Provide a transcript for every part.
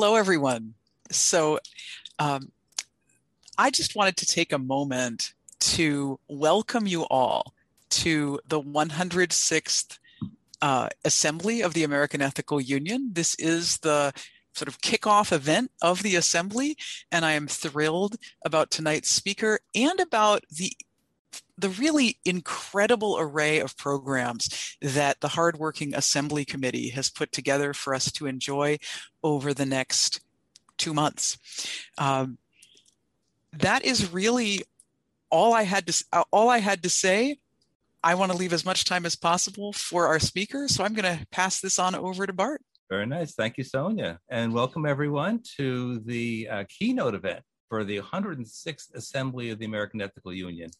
Hello, everyone. So, um, I just wanted to take a moment to welcome you all to the 106th uh, Assembly of the American Ethical Union. This is the sort of kickoff event of the assembly, and I am thrilled about tonight's speaker and about the the really incredible array of programs that the hardworking assembly committee has put together for us to enjoy over the next two months. Um, that is really all I had to uh, all I had to say. I want to leave as much time as possible for our speaker, so I'm going to pass this on over to Bart. Very nice. Thank you, Sonia. And welcome everyone to the uh, keynote event for the 106th Assembly of the American Ethical Union.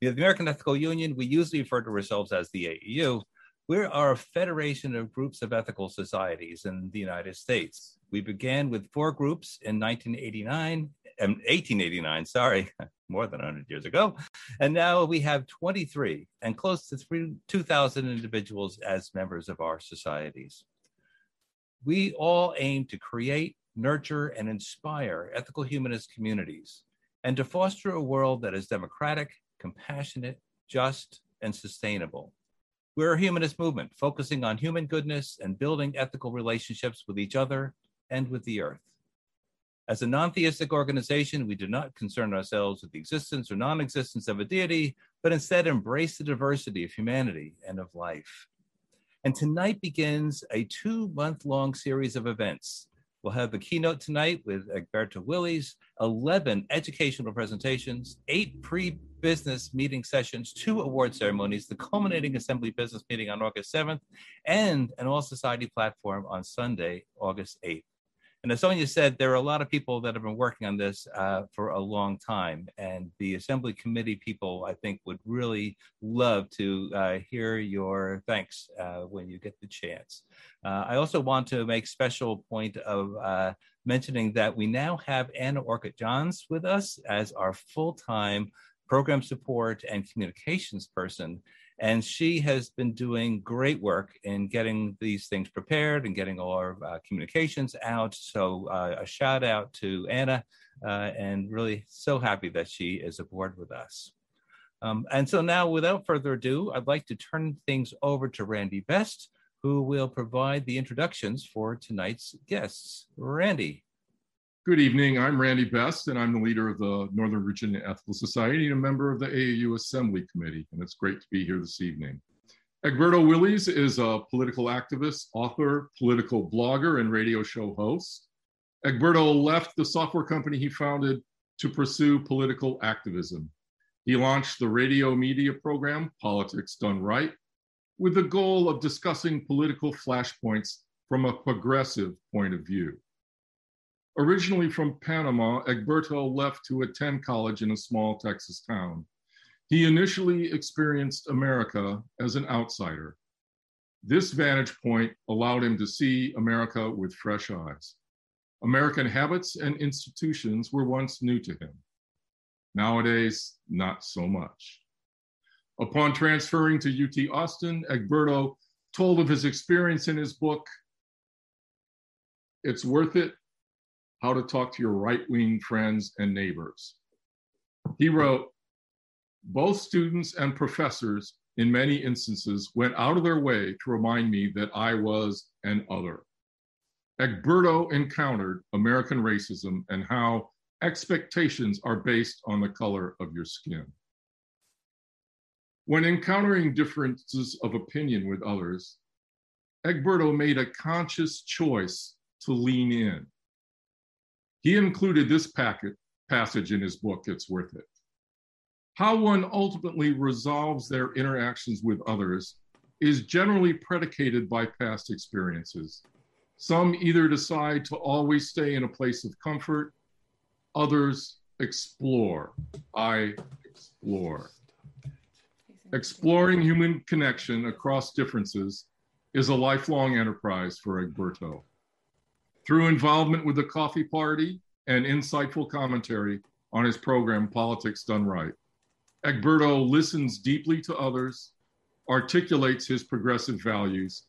The American Ethical Union, we usually refer to ourselves as the AEU. We are a federation of groups of ethical societies in the United States. We began with four groups in 1989, um, 1889, sorry, more than 100 years ago. And now we have 23 and close to 2,000 individuals as members of our societies. We all aim to create, nurture, and inspire ethical humanist communities and to foster a world that is democratic, compassionate, just, and sustainable. We're a humanist movement focusing on human goodness and building ethical relationships with each other and with the earth. As a non theistic organization, we do not concern ourselves with the existence or non existence of a deity, but instead embrace the diversity of humanity and of life. And tonight begins a two month long series of events. We'll have the keynote tonight with Egberto Willies, 11 educational presentations, eight pre business meeting sessions, two award ceremonies, the culminating assembly business meeting on August 7th, and an all society platform on Sunday, August 8th. And as Sonia said, there are a lot of people that have been working on this uh, for a long time. And the Assembly Committee people, I think, would really love to uh, hear your thanks uh, when you get the chance. Uh, I also want to make special point of uh, mentioning that we now have Anna Orcutt Johns with us as our full-time program support and communications person. And she has been doing great work in getting these things prepared and getting all our uh, communications out. So, uh, a shout out to Anna, uh, and really so happy that she is aboard with us. Um, and so, now without further ado, I'd like to turn things over to Randy Best, who will provide the introductions for tonight's guests. Randy. Good evening. I'm Randy Best, and I'm the leader of the Northern Virginia Ethical Society and a member of the AEU Assembly Committee. And it's great to be here this evening. Egberto Willies is a political activist, author, political blogger, and radio show host. Egberto left the software company he founded to pursue political activism. He launched the radio media program, Politics Done Right, with the goal of discussing political flashpoints from a progressive point of view. Originally from Panama, Egberto left to attend college in a small Texas town. He initially experienced America as an outsider. This vantage point allowed him to see America with fresh eyes. American habits and institutions were once new to him. Nowadays, not so much. Upon transferring to UT Austin, Egberto told of his experience in his book, It's Worth It how to talk to your right wing friends and neighbors. He wrote, both students and professors, in many instances, went out of their way to remind me that I was an other. Egberto encountered American racism and how expectations are based on the color of your skin. When encountering differences of opinion with others, Egberto made a conscious choice to lean in. He included this packet, passage in his book, It's Worth It. How one ultimately resolves their interactions with others is generally predicated by past experiences. Some either decide to always stay in a place of comfort, others explore. I explore. Exploring human connection across differences is a lifelong enterprise for Egberto. Through involvement with the Coffee Party and insightful commentary on his program, Politics Done Right, Egberto listens deeply to others, articulates his progressive values,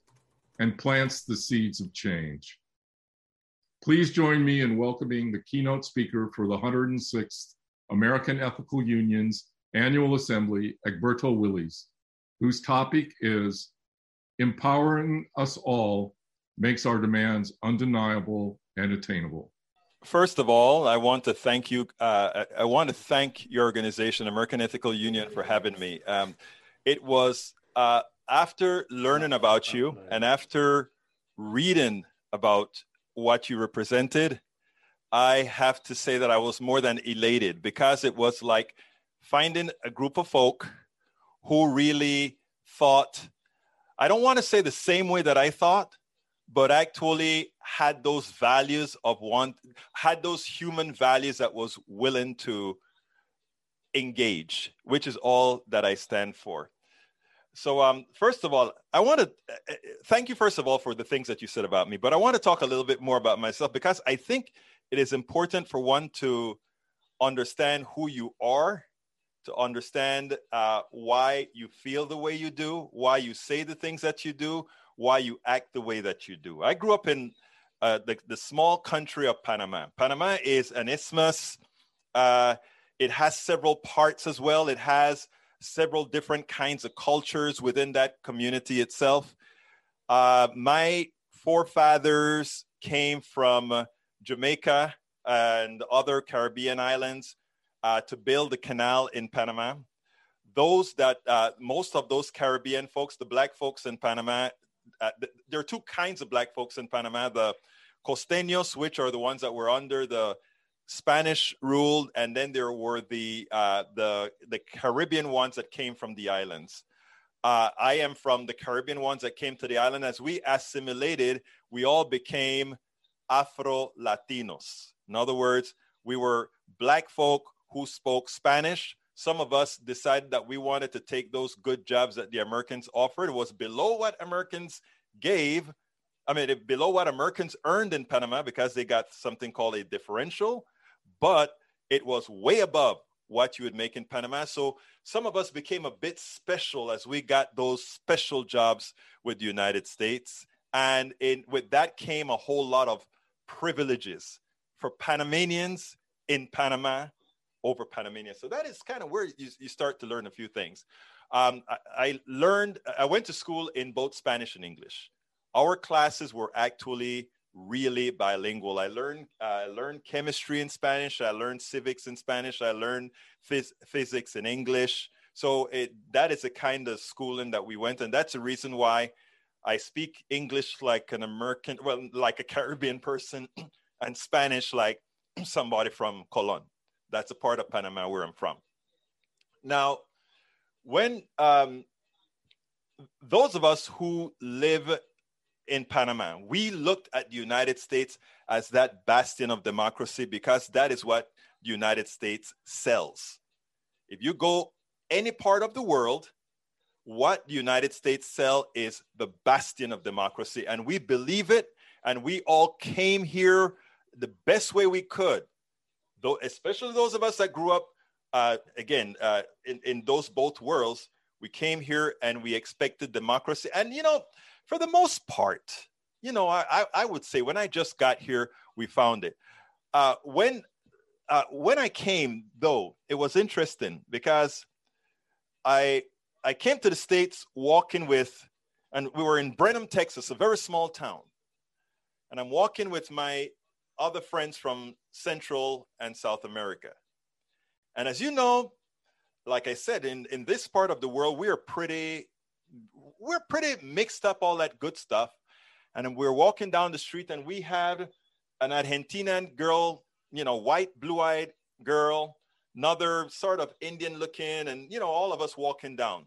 and plants the seeds of change. Please join me in welcoming the keynote speaker for the 106th American Ethical Union's annual assembly, Egberto Willies, whose topic is Empowering Us All Makes Our Demands Undeniable and Attainable. First of all, I want to thank you. Uh, I want to thank your organization, American Ethical Union, for having me. Um, it was uh, after learning about you and after reading about what you represented, I have to say that I was more than elated because it was like finding a group of folk who really thought, I don't want to say the same way that I thought, but actually had those values of one, had those human values that was willing to engage, which is all that I stand for. So, um, first of all, I want to uh, uh, thank you, first of all, for the things that you said about me, but I want to talk a little bit more about myself because I think it is important for one to understand who you are, to understand uh, why you feel the way you do, why you say the things that you do, why you act the way that you do. I grew up in uh, the, the small country of Panama. Panama is an isthmus. Uh, it has several parts as well. It has several different kinds of cultures within that community itself. Uh, my forefathers came from Jamaica and other Caribbean islands uh, to build the canal in Panama. Those that, uh, most of those Caribbean folks, the black folks in Panama, uh, th- there are two kinds of black folks in Panama the costeños, which are the ones that were under the Spanish rule, and then there were the uh, the the Caribbean ones that came from the islands. Uh, I am from the Caribbean ones that came to the island. As we assimilated, we all became Afro Latinos. In other words, we were black folk who spoke Spanish. Some of us decided that we wanted to take those good jobs that the Americans offered. It was below what Americans gave. I mean, below what Americans earned in Panama because they got something called a differential but it was way above what you would make in Panama. So some of us became a bit special as we got those special jobs with the United States. And in, with that came a whole lot of privileges for Panamanians in Panama over Panamanians. So that is kind of where you, you start to learn a few things. Um, I, I learned, I went to school in both Spanish and English. Our classes were actually really bilingual. I learned uh, I learned chemistry in Spanish. I learned civics in Spanish. I learned phys- physics in English. So it, that is the kind of schooling that we went, and that's the reason why I speak English like an American, well, like a Caribbean person, and Spanish like somebody from Colon. That's a part of Panama where I'm from. Now, when um, those of us who live in Panama. We looked at the United States as that bastion of democracy because that is what the United States sells. If you go any part of the world, what the United States sell is the bastion of democracy. And we believe it. And we all came here the best way we could, though, especially those of us that grew up, uh, again, uh, in, in those both worlds. We came here and we expected democracy. And, you know, for the most part, you know, I, I would say when I just got here, we found it. Uh, when uh, when I came, though, it was interesting because I I came to the states walking with, and we were in Brenham, Texas, a very small town, and I'm walking with my other friends from Central and South America. And as you know, like I said, in, in this part of the world, we are pretty we're pretty mixed up, all that good stuff. And we're walking down the street and we had an Argentinian girl, you know, white, blue eyed girl, another sort of Indian looking, and, you know, all of us walking down.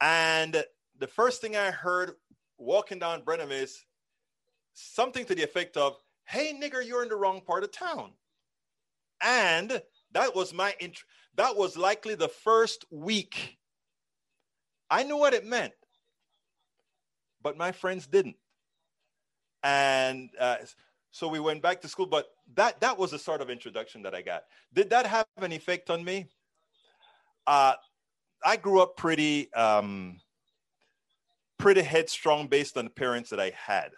And the first thing I heard walking down Brenham is something to the effect of, hey, nigger, you're in the wrong part of town. And that was my, int- that was likely the first week. I knew what it meant but my friends didn't. And uh, so we went back to school, but that, that was the sort of introduction that I got. Did that have an effect on me? Uh, I grew up pretty, um, pretty headstrong based on the parents that I had.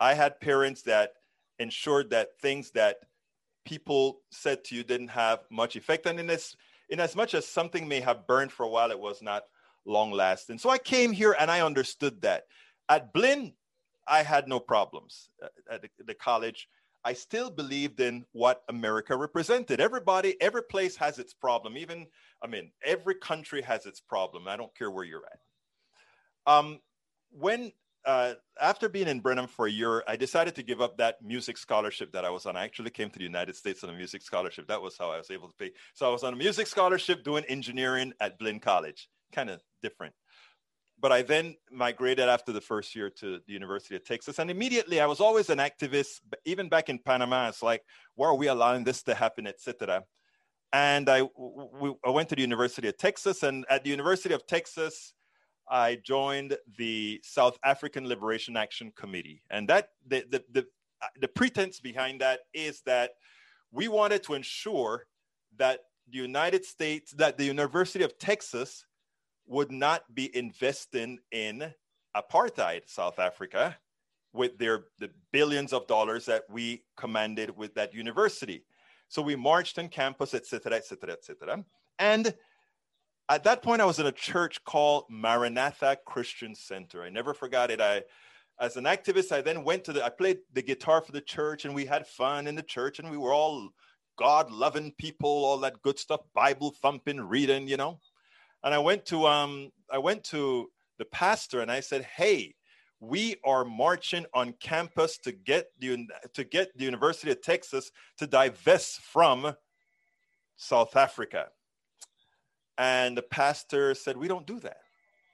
I had parents that ensured that things that people said to you didn't have much effect. And in as, in as much as something may have burned for a while, it was not long lasting. So I came here and I understood that. At Blinn, I had no problems at the, the college. I still believed in what America represented. Everybody, every place has its problem. Even, I mean, every country has its problem. I don't care where you're at. Um, when uh, after being in Brenham for a year, I decided to give up that music scholarship that I was on. I actually came to the United States on a music scholarship. That was how I was able to pay. So I was on a music scholarship doing engineering at Blinn College, kind of different. But I then migrated after the first year to the University of Texas. And immediately I was always an activist, even back in Panama. It's like, why are we allowing this to happen, etc. And I, we, I went to the University of Texas. And at the University of Texas, I joined the South African Liberation Action Committee. And that the, the, the, the pretense behind that is that we wanted to ensure that the United States, that the University of Texas would not be investing in apartheid South Africa with their the billions of dollars that we commanded with that university. So we marched on campus, etc., etc., etc. And at that point, I was in a church called Maranatha Christian Center. I never forgot it. I, as an activist, I then went to the, I played the guitar for the church and we had fun in the church and we were all God loving people, all that good stuff, Bible thumping, reading, you know. And I went to, um, I went to the pastor and I said, Hey, we are marching on campus to get the, to get the University of Texas to divest from South Africa. And the pastor said, We don't do that.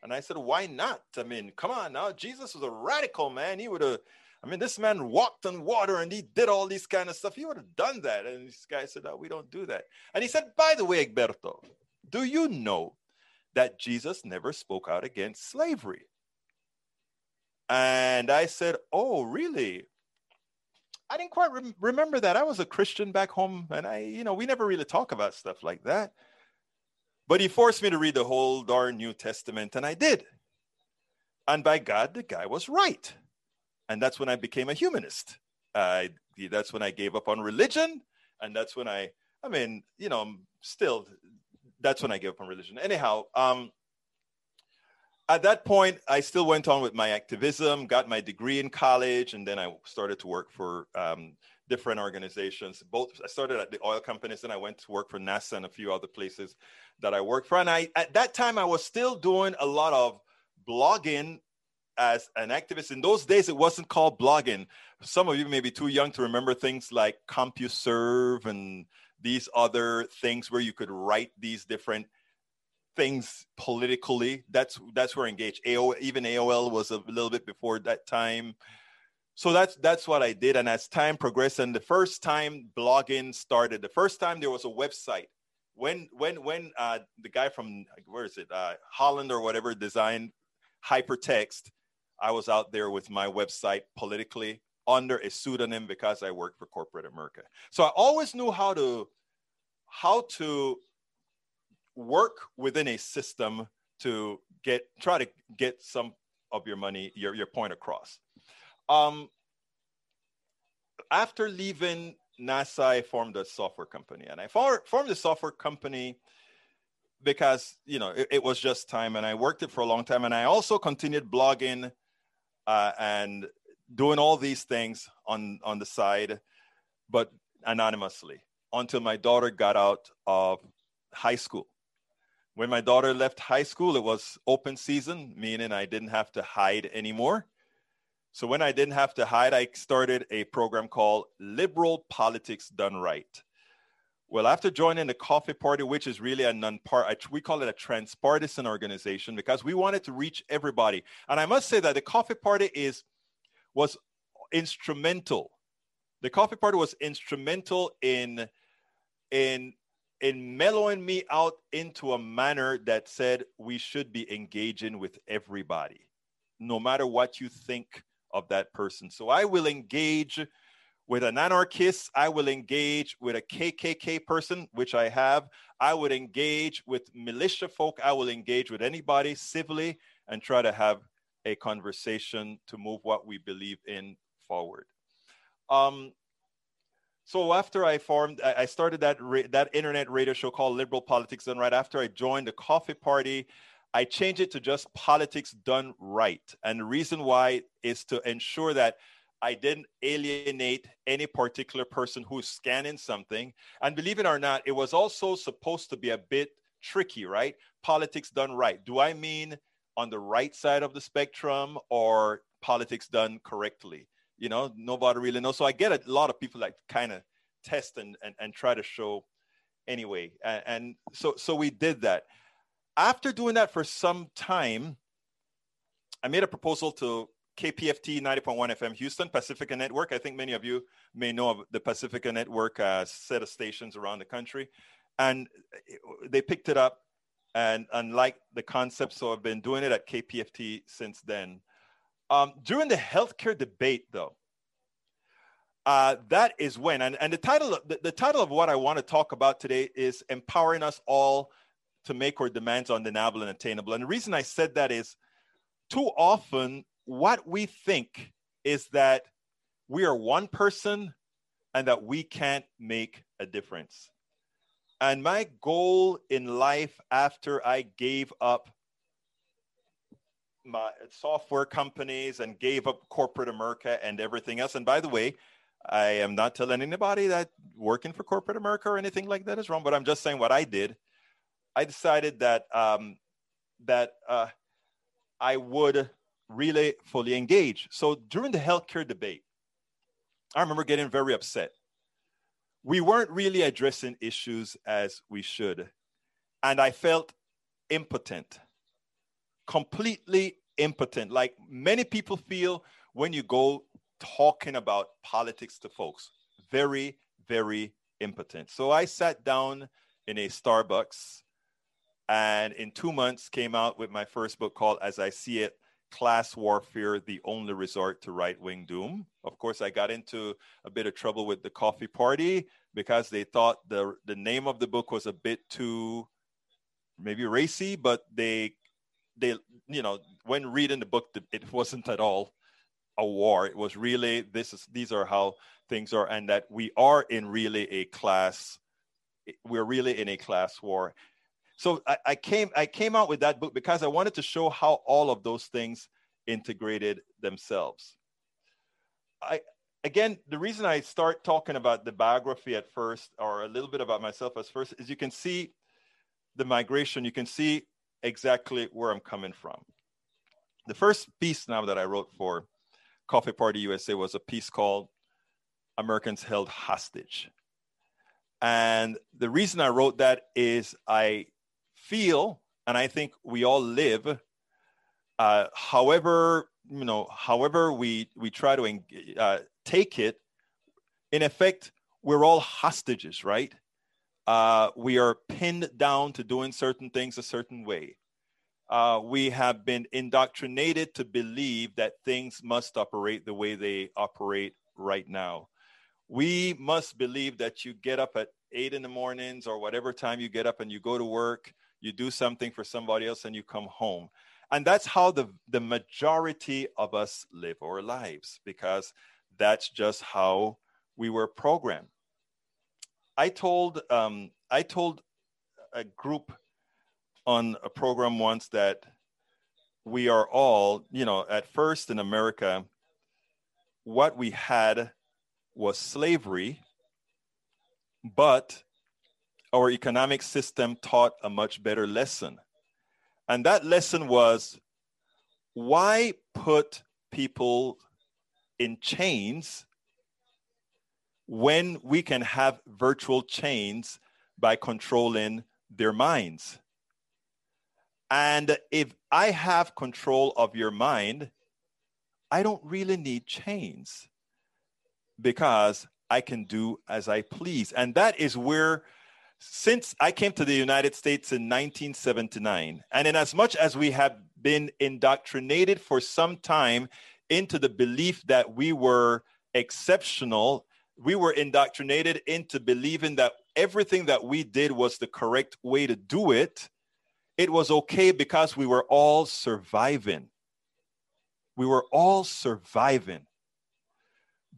And I said, Why not? I mean, come on now. Jesus was a radical man. He would have, I mean, this man walked on water and he did all these kind of stuff. He would have done that. And this guy said, Oh, we don't do that. And he said, By the way, Egberto, do you know that Jesus never spoke out against slavery? And I said, Oh, really? I didn't quite re- remember that. I was a Christian back home, and I, you know, we never really talk about stuff like that. But he forced me to read the whole darn New Testament, and I did. And by God, the guy was right. And that's when I became a humanist. Uh, that's when I gave up on religion. And that's when I, I mean, you know, still, that's when I gave up on religion. Anyhow, um, at that point, I still went on with my activism, got my degree in college, and then I started to work for um, different organizations. Both I started at the oil companies, and I went to work for NASA and a few other places that I worked for. And I at that time I was still doing a lot of blogging as an activist. In those days, it wasn't called blogging. Some of you may be too young to remember things like CompuServe and these other things where you could write these different things politically. That's that's where engaged. AOL, even AOL was a little bit before that time so that's that's what I did. And as time progressed, and the first time blogging started, the first time there was a website. When when when uh, the guy from where is it uh, Holland or whatever designed hypertext, I was out there with my website politically under a pseudonym because I worked for corporate America. So I always knew how to how to work within a system to get try to get some of your money your, your point across um, after leaving NASA, I formed a software company, and I for, formed a software company because you know it, it, was just time, and I worked it for a long time, and I also continued blogging uh, and doing all these things on on the side, but anonymously until my daughter got out of high school. When my daughter left high school, it was open season, meaning I didn't have to hide anymore. So when I didn't have to hide, I started a program called Liberal Politics Done Right. Well, after joining the Coffee Party, which is really a non-part, we call it a transpartisan organization because we wanted to reach everybody. And I must say that the Coffee Party is was instrumental. The Coffee Party was instrumental in in in mellowing me out into a manner that said we should be engaging with everybody, no matter what you think of that person. So I will engage with an anarchist. I will engage with a KKK person, which I have. I would engage with militia folk. I will engage with anybody civilly and try to have a conversation to move what we believe in forward. Um, so after I formed, I started that that internet radio show called Liberal Politics Done Right. After I joined the Coffee Party, I changed it to just Politics Done Right. And the reason why is to ensure that I didn't alienate any particular person who's scanning something. And believe it or not, it was also supposed to be a bit tricky, right? Politics done right. Do I mean on the right side of the spectrum or politics done correctly? you know nobody really knows so i get a lot of people like kind of test and, and and try to show anyway and, and so so we did that after doing that for some time i made a proposal to kpft 90.1 fm houston pacifica network. I think many of you may know of the pacifica network uh, set of stations around the country. And they picked it up. And and liked the concept so i've been doing it at kpft since then. Um, during the healthcare debate, though, uh, that is when, and, and the title, the, the title of what I want to talk about today is empowering us all to make our demands undeniable and attainable. And the reason I said that is too often what we think is that we are one person and that we can't make a difference. And my goal in life after I gave up my software companies and gave up corporate America and everything else. And by the way, I am not telling anybody that working for corporate America or anything like that is wrong, but I'm just saying what I did. I decided that um, that uh, I would really fully engage. So during the healthcare debate, I remember getting very upset. We weren't really addressing issues as we should, and I felt impotent completely impotent, like many people feel when you go talking about politics to folks. Very, very impotent. So I sat down in a Starbucks and in two months came out with my first book called As I See It Class Warfare, the Only Resort to Right Wing Doom. Of course, I got into a bit of trouble with the coffee party because they thought the, the name of the book was a bit too maybe racy, but they they you know when reading the book it wasn't at all a war it was really this is these are how things are and that we are in really a class we're really in a class war so I, I came i came out with that book because i wanted to show how all of those things integrated themselves i again the reason i start talking about the biography at first or a little bit about myself as first is you can see the migration you can see exactly where I'm coming from. The first piece now that I wrote for Coffee Party USA was a piece called Americans Held Hostage. And the reason I wrote that is I feel, and I think we all live, uh, however, you know, however we, we try to uh, take it, in effect, we're all hostages, right? Uh, we are pinned down to doing certain things a certain way. Uh, we have been indoctrinated to believe that things must operate the way they operate right now. We must believe that you get up at eight in the mornings or whatever time you get up and you go to work, you do something for somebody else, and you come home. And that's how the, the majority of us live our lives because that's just how we were programmed. I told um, I told a group on a program once that we are all, you know, at first in America, what we had was slavery, but our economic system taught a much better lesson. And that lesson was why put people in chains when we can have virtual chains by controlling their minds. And if I have control of your mind, I don't really need chains because I can do as I please. And that is where, since I came to the United States in 1979, and in as much as we have been indoctrinated for some time into the belief that we were exceptional we were indoctrinated into believing that everything that we did was the correct way to do it. It was okay because we were all surviving. We were all surviving.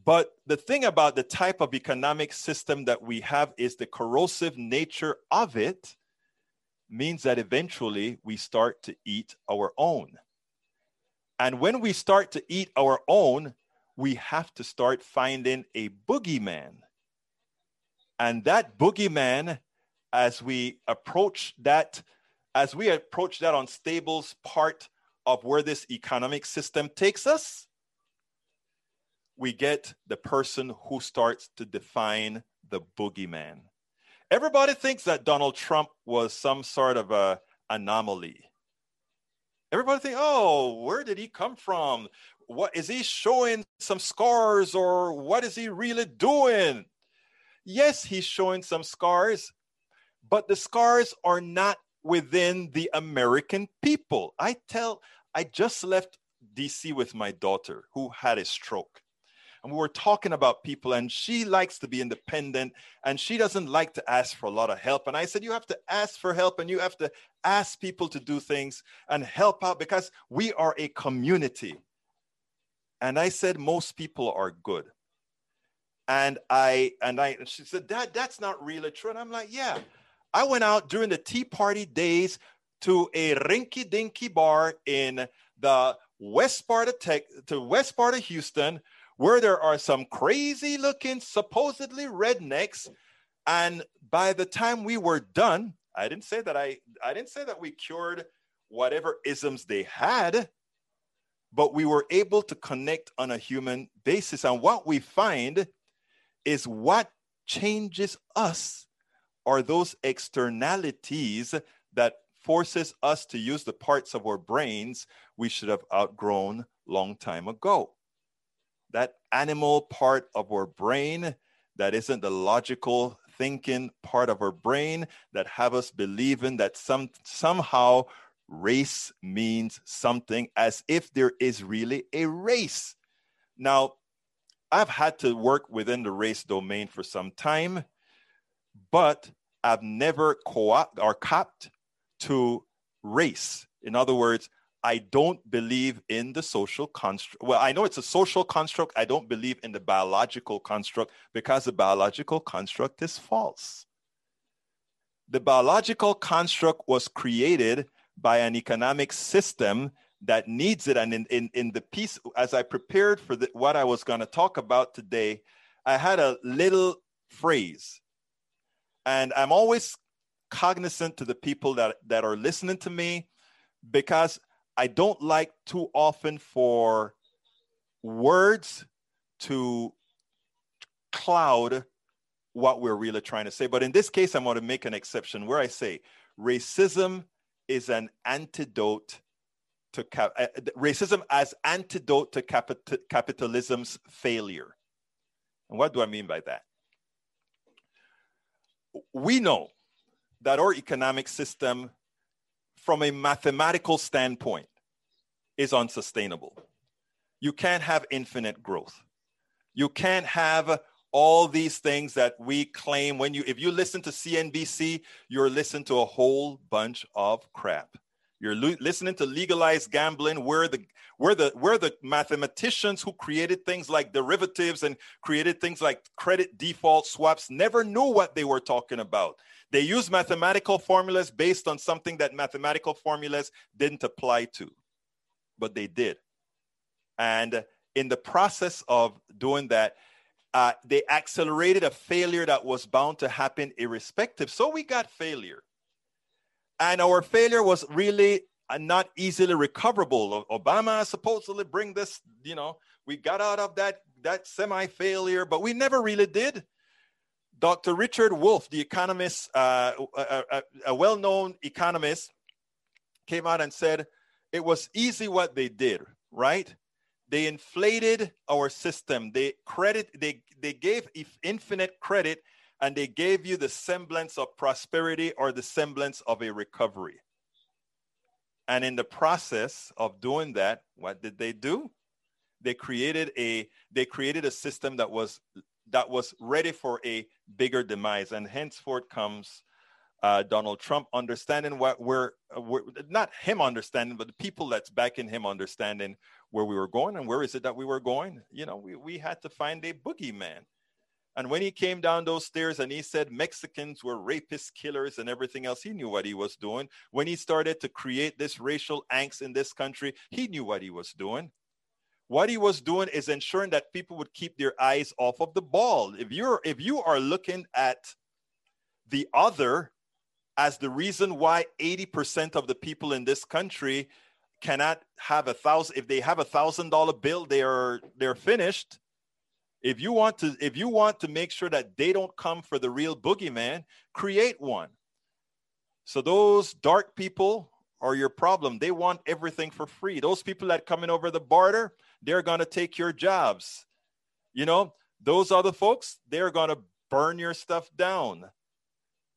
But the thing about the type of economic system that we have is the corrosive nature of it means that eventually we start to eat our own. And when we start to eat our own, we have to start finding a boogeyman. And that boogeyman, as we approach that, as we approach that unstable part of where this economic system takes us, we get the person who starts to define the boogeyman. Everybody thinks that Donald Trump was some sort of a anomaly. Everybody think, oh, where did he come from? What is he showing some scars or what is he really doing? Yes, he's showing some scars, but the scars are not within the American people. I tell, I just left DC with my daughter who had a stroke and we were talking about people and she likes to be independent and she doesn't like to ask for a lot of help. And i said you have to ask for help and you have to ask people to do things and help out because we are a community. And i said most people are good. And i and i she said that that's not really true. And i'm like yeah. I went out during the tea party days to a rinky dinky bar in the west part of tech to west part of houston where there are some crazy looking, supposedly rednecks. And by the time we were done, I didn't say that I, I didn't say that we cured whatever isms they had, but we were able to connect on a human basis. And what we find is what changes us are those externalities that forces us to use the parts of our brains we should have outgrown long time ago that animal part of our brain that isn't the logical thinking part of our brain that have us believing that some somehow race means something as if there is really a race. Now i've had to work within the race domain for some time but i've never co-op or copped to race. In other words I don't believe in the social construct. Well, I know it's a social construct. I don't believe in the biological construct because the biological construct is false. The biological construct was created by an economic system that needs it. And in, in, in the piece, as I prepared for the, what I was going to talk about today, I had a little phrase. And I'm always cognizant to the people that, that are listening to me because I don't like too often for words to cloud what we're really trying to say. But in this case, I'm going to make an exception where I say racism is an antidote to cap- uh, racism as antidote to capit- capitalism's failure. And what do I mean by that? We know that our economic system from a mathematical standpoint is unsustainable. You can't have infinite growth. You can't have all these things that we claim when you if you listen to CNBC, you're listening to a whole bunch of crap. You're lo- listening to legalized gambling where the where the where the mathematicians who created things like derivatives and created things like credit default swaps never knew what they were talking about. They used mathematical formulas based on something that mathematical formulas didn't apply to, but they did. And in the process of doing that, uh, they accelerated a failure that was bound to happen irrespective. So we got failure. And our failure was really uh, not easily recoverable. Obama supposedly bring this, you know, we got out of that that semi-failure, but we never really did. Dr. Richard Wolff, the economist, uh, a, a, a well known economist, came out and said it was easy what they did, right? They inflated our system. They credit, they, they gave infinite credit and they gave you the semblance of prosperity or the semblance of a recovery. And in the process of doing that, what did they do? They created a they created a system that was that was ready for a bigger demise. And henceforth comes uh, Donald Trump understanding what we're, uh, we're, not him understanding, but the people that's backing him understanding where we were going and where is it that we were going? You know, we, we had to find a boogeyman. And when he came down those stairs and he said Mexicans were rapists, killers, and everything else, he knew what he was doing. When he started to create this racial angst in this country, he knew what he was doing. What he was doing is ensuring that people would keep their eyes off of the ball. If you're if you are looking at the other as the reason why 80% of the people in this country cannot have a thousand if they have a thousand dollar bill they're they're finished. If you want to if you want to make sure that they don't come for the real boogeyman create one. So those dark people are your problem. They want everything for free. Those people that come in over the border they're going to take your jobs you know those other folks they're going to burn your stuff down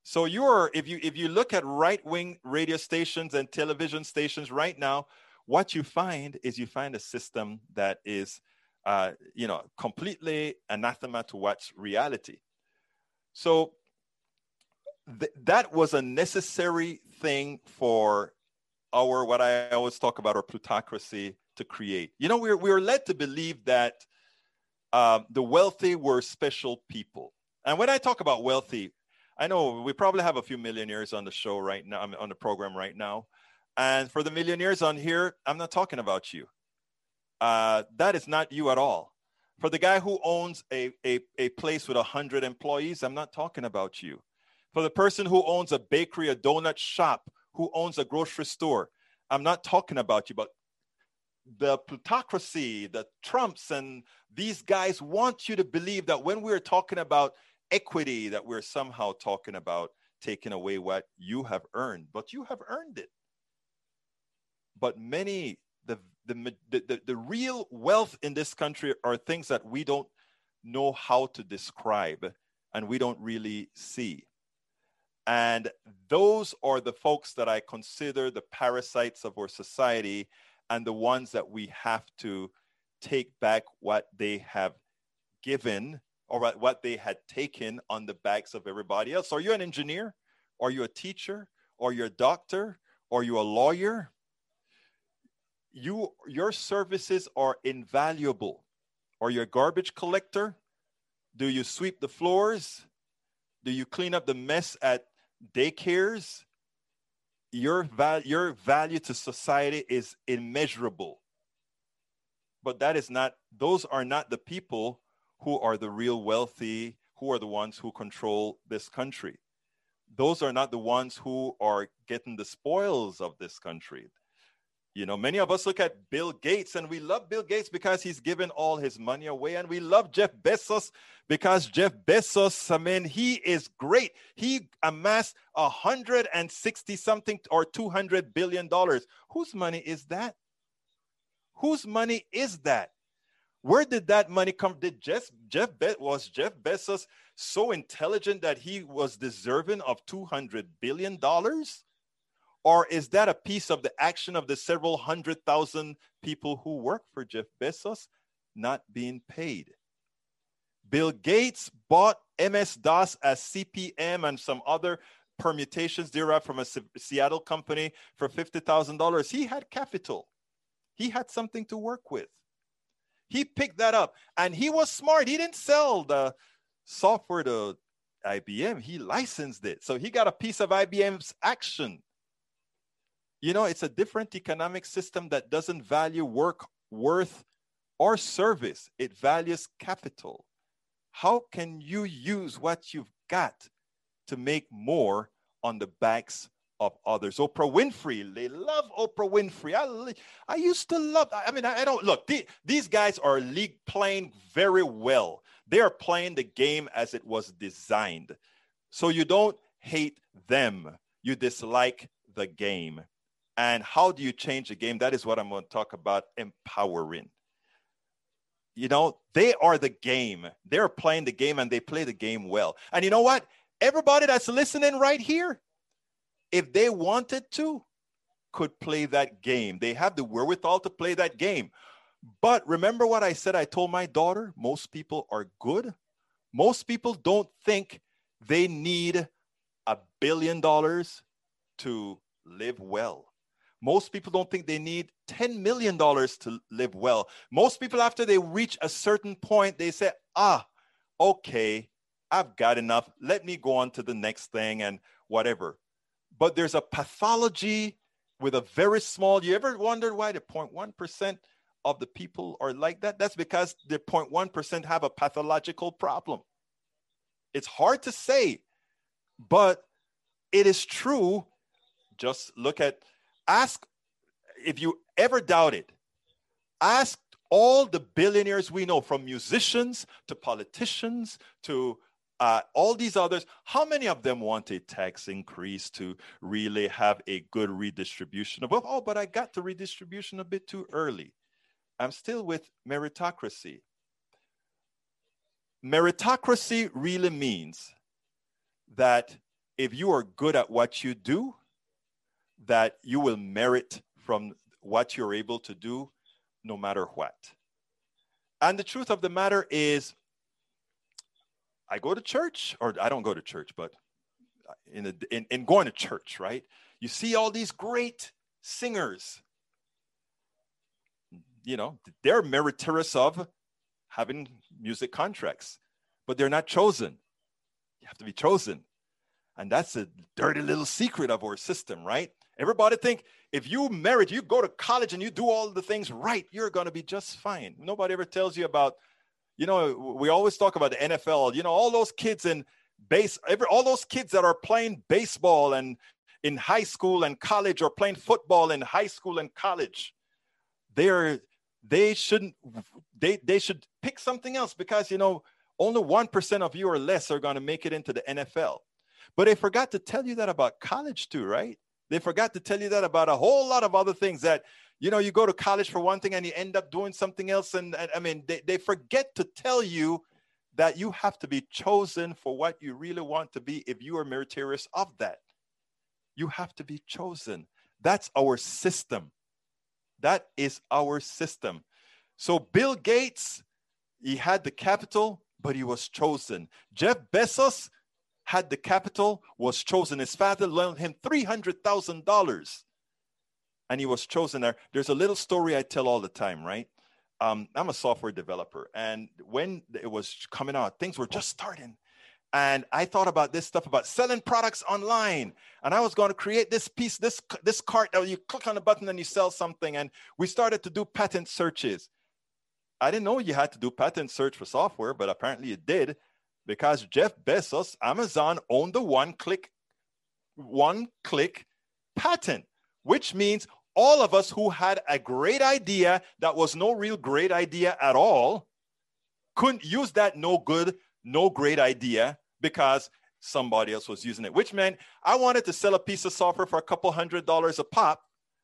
so you're if you if you look at right-wing radio stations and television stations right now, what you find is you find a system that is uh, you know completely anathema to what's reality. So th- that was a necessary thing for our what I always talk about our plutocracy to create. You know, we're we're led to believe that uh, the wealthy were special people. And when I talk about wealthy, I know we probably have a few millionaires on the show right now, on the program right now. And for the millionaires on here, I'm not talking about you. Uh, that is not you at all. For the guy who owns a, a, a place with 100 employees, I'm not talking about you. For the person who owns a bakery, a donut shop, who owns a grocery store, I'm not talking about you, but the plutocracy, the Trumps, and these guys want you to believe that when we're talking about equity that we're somehow talking about taking away what you have earned, but you have earned it. But many, the, the, the, the, real wealth in this country are things that we don't know how to describe and we don't really see. And those are the folks that I consider the parasites of our society and the ones that we have to take back what they have given or what they had taken on the backs of everybody else. Are you an engineer? Are you a teacher? Are you a doctor? Are you a lawyer? You, your services are invaluable. Are you a garbage collector? Do you sweep the floors? Do you clean up the mess at daycares? Your, val- your value to society is immeasurable. But that is not, those are not the people who are the real wealthy, who are the ones who control this country. Those are not the ones who are getting the spoils of this country. You know, many of us look at Bill Gates and we love Bill Gates because he's given all his money away. And we love Jeff Bezos because Jeff Bezos, I mean, he is great. He amassed 160 something or 200 billion dollars. Whose money is that? Whose money is that? Where did that money come? Did Jeff Jeff Be- was Jeff Bezos so intelligent that he was deserving of two hundred billion dollars, or is that a piece of the action of the several hundred thousand people who work for Jeff Bezos not being paid? Bill Gates bought MS DOS as CP/M and some other permutations derived from a Seattle company for fifty thousand dollars. He had capital. He had something to work with. He picked that up and he was smart. He didn't sell the software to IBM, he licensed it. So he got a piece of IBM's action. You know, it's a different economic system that doesn't value work, worth, or service, it values capital. How can you use what you've got to make more on the backs of others. Oprah Winfrey, they love Oprah Winfrey. I, I used to love, I mean, I, I don't look, the, these guys are league playing very well. They are playing the game as it was designed. So you don't hate them, you dislike the game. And how do you change the game? That is what I'm going to talk about empowering. You know, they are the game. They're playing the game and they play the game well. And you know what? Everybody that's listening right here, if they wanted to, could play that game. They have the wherewithal to play that game. But remember what I said I told my daughter? Most people are good. Most people don't think they need a billion dollars to live well. Most people don't think they need $10 million to live well. Most people, after they reach a certain point, they say, ah, okay, I've got enough. Let me go on to the next thing and whatever. But there's a pathology with a very small, you ever wondered why the 0.1% of the people are like that? That's because the 0.1% have a pathological problem. It's hard to say, but it is true. Just look at, ask if you ever doubt it, ask all the billionaires we know, from musicians to politicians to uh, all these others, how many of them want a tax increase to really have a good redistribution of, oh, but I got the redistribution a bit too early. I'm still with meritocracy. Meritocracy really means that if you are good at what you do, that you will merit from what you're able to do no matter what. And the truth of the matter is, I go to church, or I don't go to church, but in, a, in, in going to church, right? You see all these great singers. You know, they're meritorious of having music contracts, but they're not chosen. You have to be chosen. And that's a dirty little secret of our system, right? Everybody think if you merit, you go to college and you do all the things right, you're going to be just fine. Nobody ever tells you about you know, we always talk about the NFL, you know, all those kids in base, every, all those kids that are playing baseball and in high school and college or playing football in high school and college, they're, they shouldn't, they, they should pick something else because, you know, only 1% of you or less are going to make it into the NFL. But they forgot to tell you that about college too, right? They forgot to tell you that about a whole lot of other things that you know you go to college for one thing and you end up doing something else. And, and i mean they, they forget to tell you that you have to be chosen for what you really want to be if you are meritorious of that. You have to be chosen. That's our system. That is our system. So bill gates he had the capital but he was chosen. Jeff bezos had the capital was chosen his father loaned him $300000 and he was chosen there. There's a little story I tell all the time, right? Um, I'm a software developer, and when it was coming out, things were just starting. And I thought about this stuff about selling products online. And I was going to create this piece, this, this cart that you click on a button and you sell something. And we started to do patent searches. I didn't know you had to do patent search for software, but apparently you did because Jeff Bezos, Amazon owned the one click, one click patent, which means all of us who had a great idea that was no real great idea at all couldn't use that no good, no great idea because somebody else was using it, which meant I wanted to sell a piece of software for a couple hundred dollars a pop,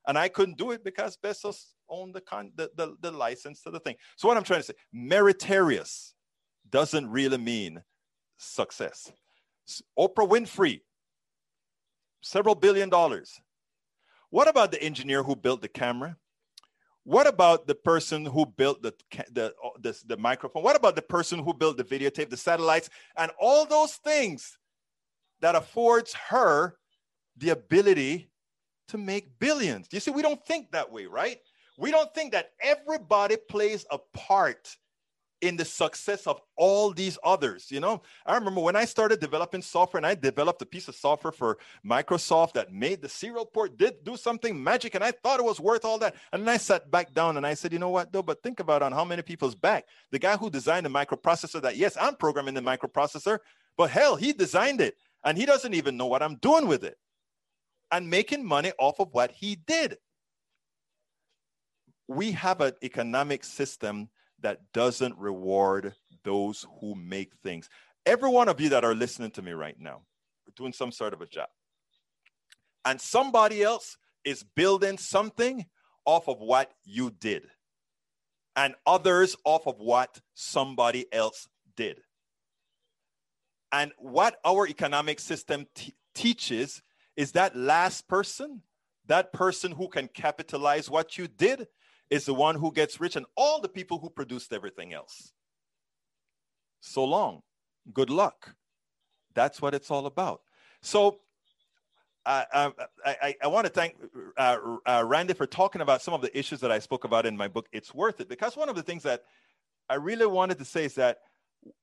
and I couldn't do it because Bezos owned the, con- the, the, the license to the thing. So, what I'm trying to say, meritorious doesn't really mean success. Oprah Winfrey, several billion dollars. What about the engineer who built the camera? What about the person who built the, the, uh, the, the microphone? What about the person who built the videotape, the satellites, and all those things that affords her the ability to make billions? You see, we don't think that way, right? We don't think that everybody plays a part in the success of all these others. You know, I remember when I started developing software and I developed a piece of software for Microsoft that made the serial port did do something magic and I thought it was worth all that. And then I sat back down and I said, you know what, though, but think about on how many people's back. The guy who designed the microprocessor that, yes, I'm programming the microprocessor, but hell, he designed it and he doesn't even know what I'm doing with it and making money off of what he did. We have an economic system that doesn't reward those who make things. Every one of you that are listening to me right now, doing some sort of a job. And somebody else is building something off of what you did, and others off of what somebody else did. And what our economic system t- teaches is that last person, that person who can capitalize what you did, is the one who gets rich and all the people who produced everything else. So long. Good luck. That's what it's all about. So I, I, I, want to thank uh, uh, Randy for talking about some of the issues that I spoke about in my book. It's worth it because one of the things that I really wanted to say is that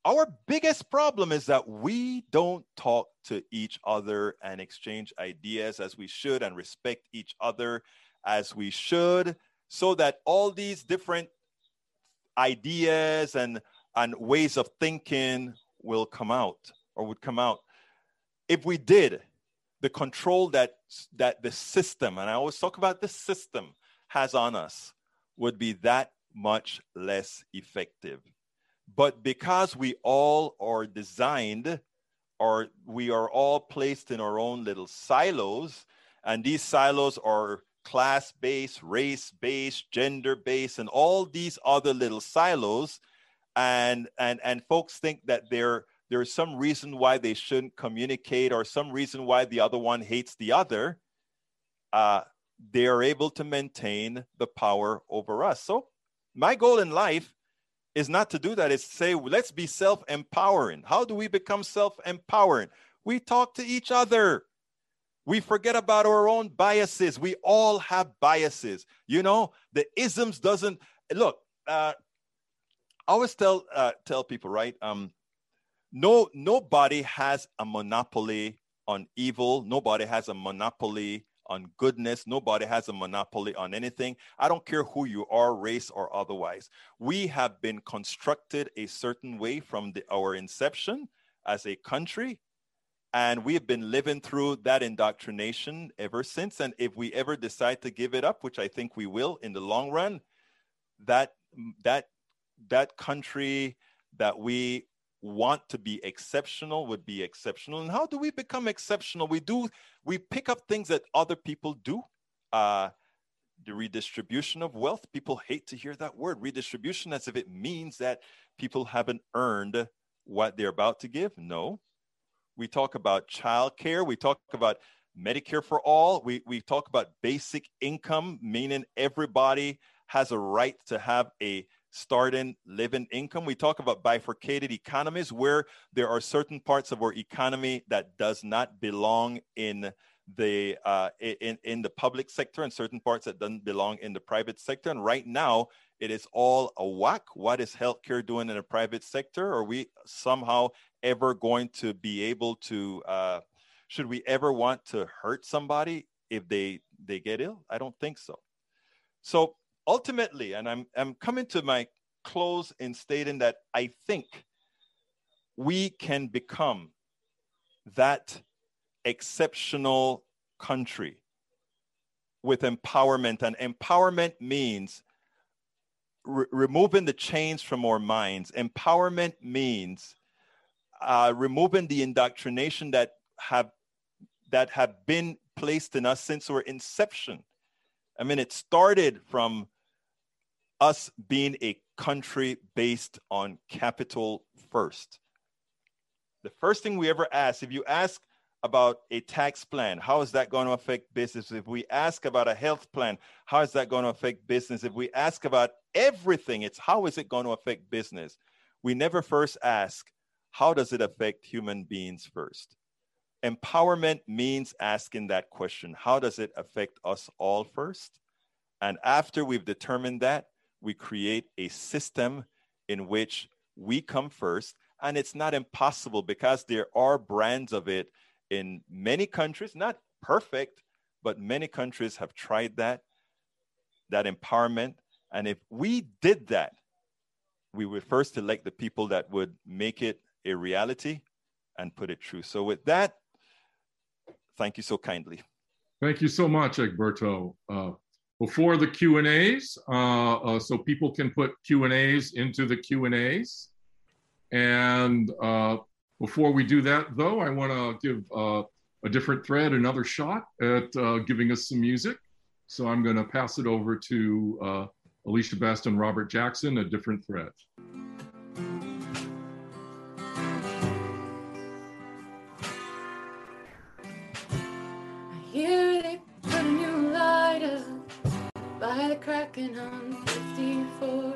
our biggest problem is that we don't talk to each other and exchange ideas as we should and respect each other as we should so that all these different ideas and and ways of thinking will come out or would come out. If we did the control that that the system and i always talk about the system has on us would be that much less effective. But because we all are designed or we are all placed in our own little silos and these silos are class based race based gender based and all these other little silos. And and and folks think that there there's some reason why they shouldn't communicate or some reason why the other one hates the other. Uh, they are able to maintain the power over us. So my goal in life is not to do that. It's to say let's be self-empowering. How do we become self-empowering? We talk to each other we forget about our own biases we all have biases you know the isms doesn't look uh, I always tell uh, tell people, right? Um, no, nobody has a monopoly on evil. Nobody has a monopoly on goodness. Nobody has a monopoly on anything. I don't care who you are, race or otherwise. We have been constructed a certain way from the, our inception as a country. And we have been living through that indoctrination ever since. And if we ever decide to give it up, which I think we will in the long run, that that that country that we want to be exceptional would be exceptional. And how do we become exceptional? We do, we pick up things that other people do. Uh, the redistribution of wealth. People hate to hear that word, redistribution, as if it means that people haven't earned what they're about to give. No. We talk about childcare. We talk about Medicare for all. We, we talk about basic income, meaning everybody has a right to have a starting living income. We talk about bifurcated economies where there are certain parts of our economy that does not belong in the uh, in in the public sector and certain parts that doesn't belong in the private sector. And right now, it is all a whack. What is healthcare doing in the private sector? Are we somehow ever going to be able to? Uh, should we ever want to hurt somebody if they they get ill? I don't think so. So ultimately, and I'm, I'm coming to my close in stating that I think we can become that exceptional country with empowerment. And empowerment means re- removing the chains from our minds. Empowerment means uh, removing the indoctrination that have that have been placed in us since our inception. I mean, it started from us being a country based on capital first. The first thing we ever ask, if you ask about a tax plan, how is that going to affect business? If we ask about a health plan, how is that going to affect business? If we ask about everything, it's how is it going to affect business? We never first ask, how does it affect human beings first? Empowerment means asking that question how does it affect us all first? And after we've determined that, we create a system in which we come first. And it's not impossible because there are brands of it in many countries, not perfect, but many countries have tried that, that empowerment. And if we did that, we would first elect the people that would make it a reality and put it true. So, with that, thank you so kindly. Thank you so much, Egberto. Uh, before the Q and A's, uh, uh, so people can put Q and A's into the Q and A's. And uh, before we do that, though, I want to give uh, a different thread another shot at uh, giving us some music. So I'm going to pass it over to uh, Alicia Best and Robert Jackson, a different thread. on 54.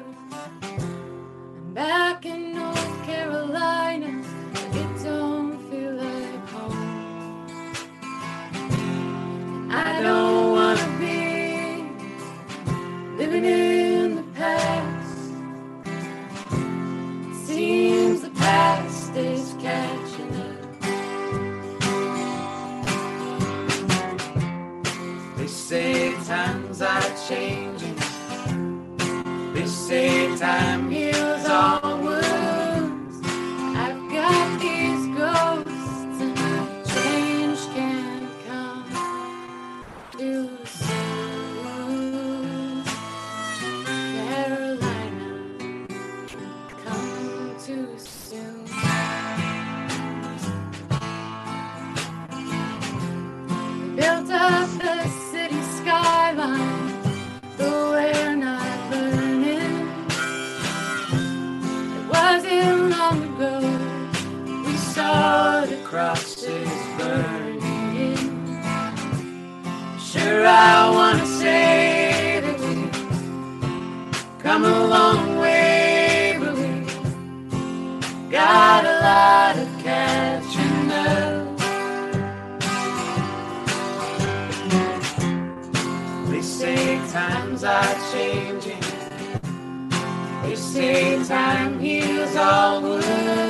I'm back in. I don't want to be living in the past. Seems the past is catching up. They say times are changing. They say time times are changing. They say time heals all wounds.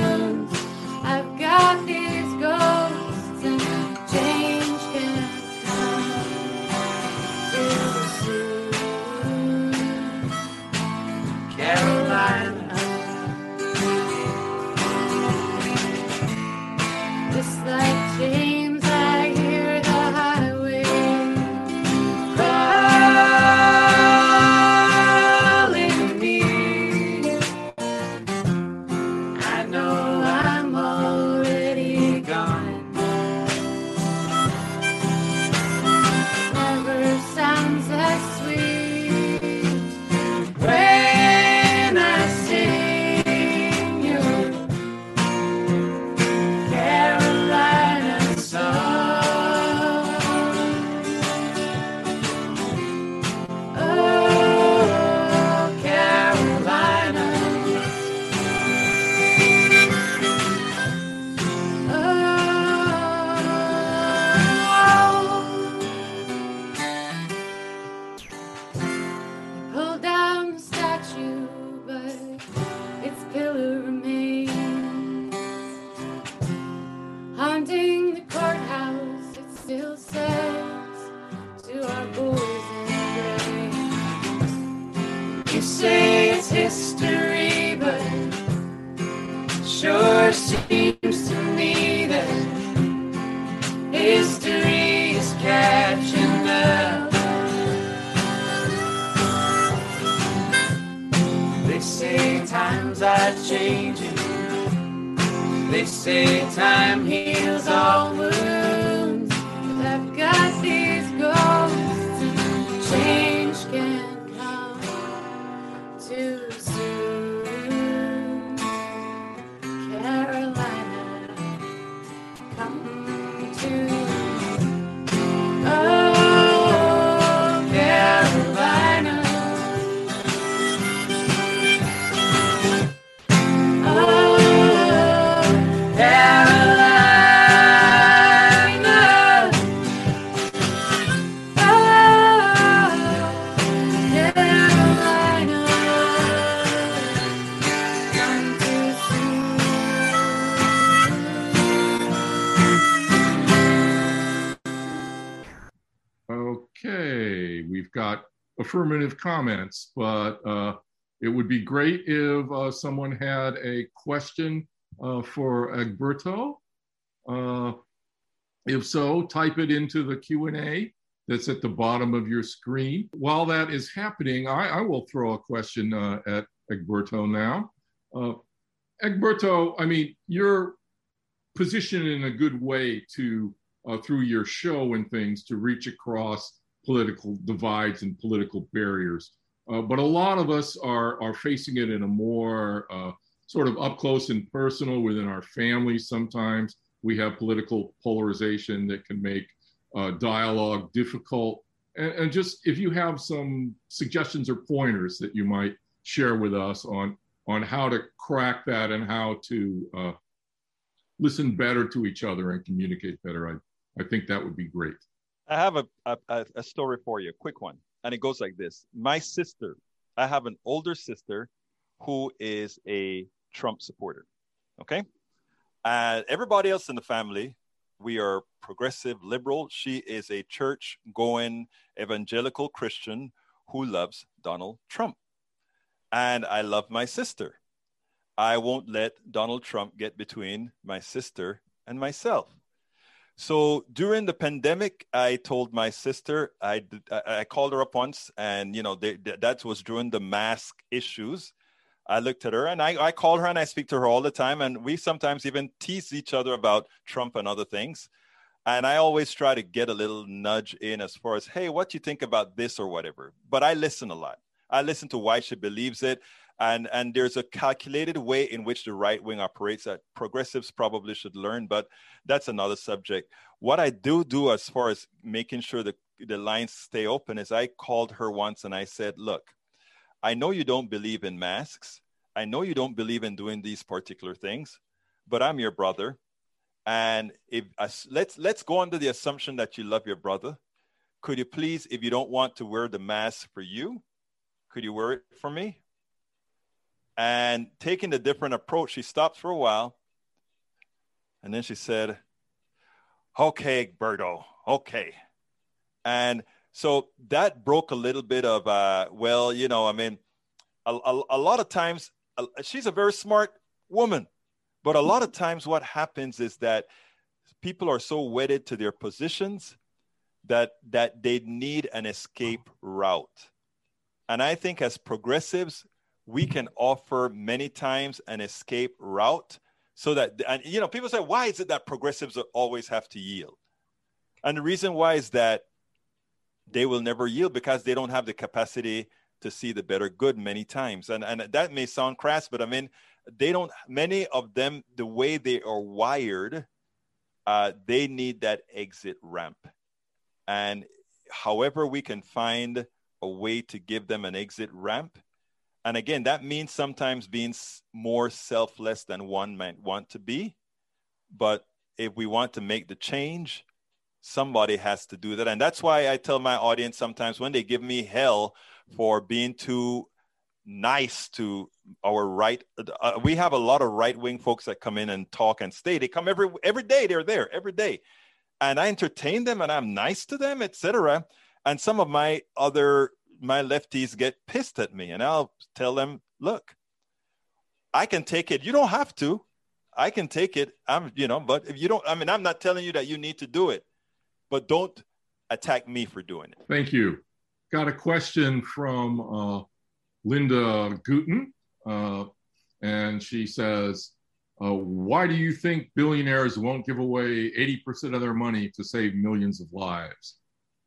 Comments, but uh, it would be great if uh, someone had a question uh, for Egberto. Uh, if so, type it into the Q&A that's at the bottom of your screen. While that is happening, I, I will throw a question uh, at Egberto now. Egberto, I mean, you're positioned in a good way to through your show and things to reach across political divides and political barriers. Uh, but a lot of us are, are facing it in a more uh, sort of up close and personal within our families. Sometimes we have political polarization that can make uh, dialogue difficult. And, and just if you have some suggestions or pointers that you might share with us on, on how to crack that and how to uh, listen better to each other and communicate better, I, I think that would be great. I have a, a, a story for you, a quick one. And it goes like this My sister, I have an older sister who is a Trump supporter. Okay. And everybody else in the family, we are progressive liberal. She is a church going evangelical Christian who loves Donald Trump. And I love my sister. I won't let Donald Trump get between my sister and myself. So during the pandemic, I told my sister, I, I called her up once, and you know they, that was during the mask issues. I looked at her and I, I call her and I speak to her all the time, and we sometimes even tease each other about Trump and other things. And I always try to get a little nudge in as far as, hey, what you think about this or whatever? But I listen a lot. I listen to why she believes it and and there's a calculated way in which the right wing operates that progressives probably should learn but that's another subject. What i do do as far as making sure that the lines stay open is i called her once and i said look i know you don't believe in masks. I know you don't believe in doing these particular things but i'm your brother. And if uh, let's let's go under the assumption that you love your brother. Could you please if you don't want to wear the mask for you could you wear it for me and taking a different approach, she stopped for a while. And then she said, Okay, Berto, okay. And so that broke a little bit of, uh, well, you know, I mean, a, a, a lot of times, uh, she's a very smart woman. But a lot of times, what happens is that people are so wedded to their positions that that they need an escape route. And I think as progressives, we can offer many times an escape route so that and you know people say why is it that progressives always have to yield? And the reason why is that they will never yield because they don't have the capacity to see the better good many times. And and that may sound crass but i mean they don't many of them the way they are wired uh, they need that exit ramp. And however we can find a way to give them an exit ramp and again, that means sometimes being more selfless than one might want to be. But if we want to make the change, somebody has to do that. And that's why I tell my audience sometimes when they give me hell for being too nice to our right uh, we have a lot of right wing folks that come in and talk and stay they come every every day they're there every day and i entertain them and i'm nice to them etc and some of my other my lefties get pissed at me and I'll tell them, look, I can take it. You don't have to. I can take it. I'm, you know, but if you don't, I mean, I'm not telling you that you need to do it, but don't attack me for doing it. Thank you. Got a question from uh, Linda Guten. Uh, and she says, uh, Why do you think billionaires won't give away 80% of their money to save millions of lives?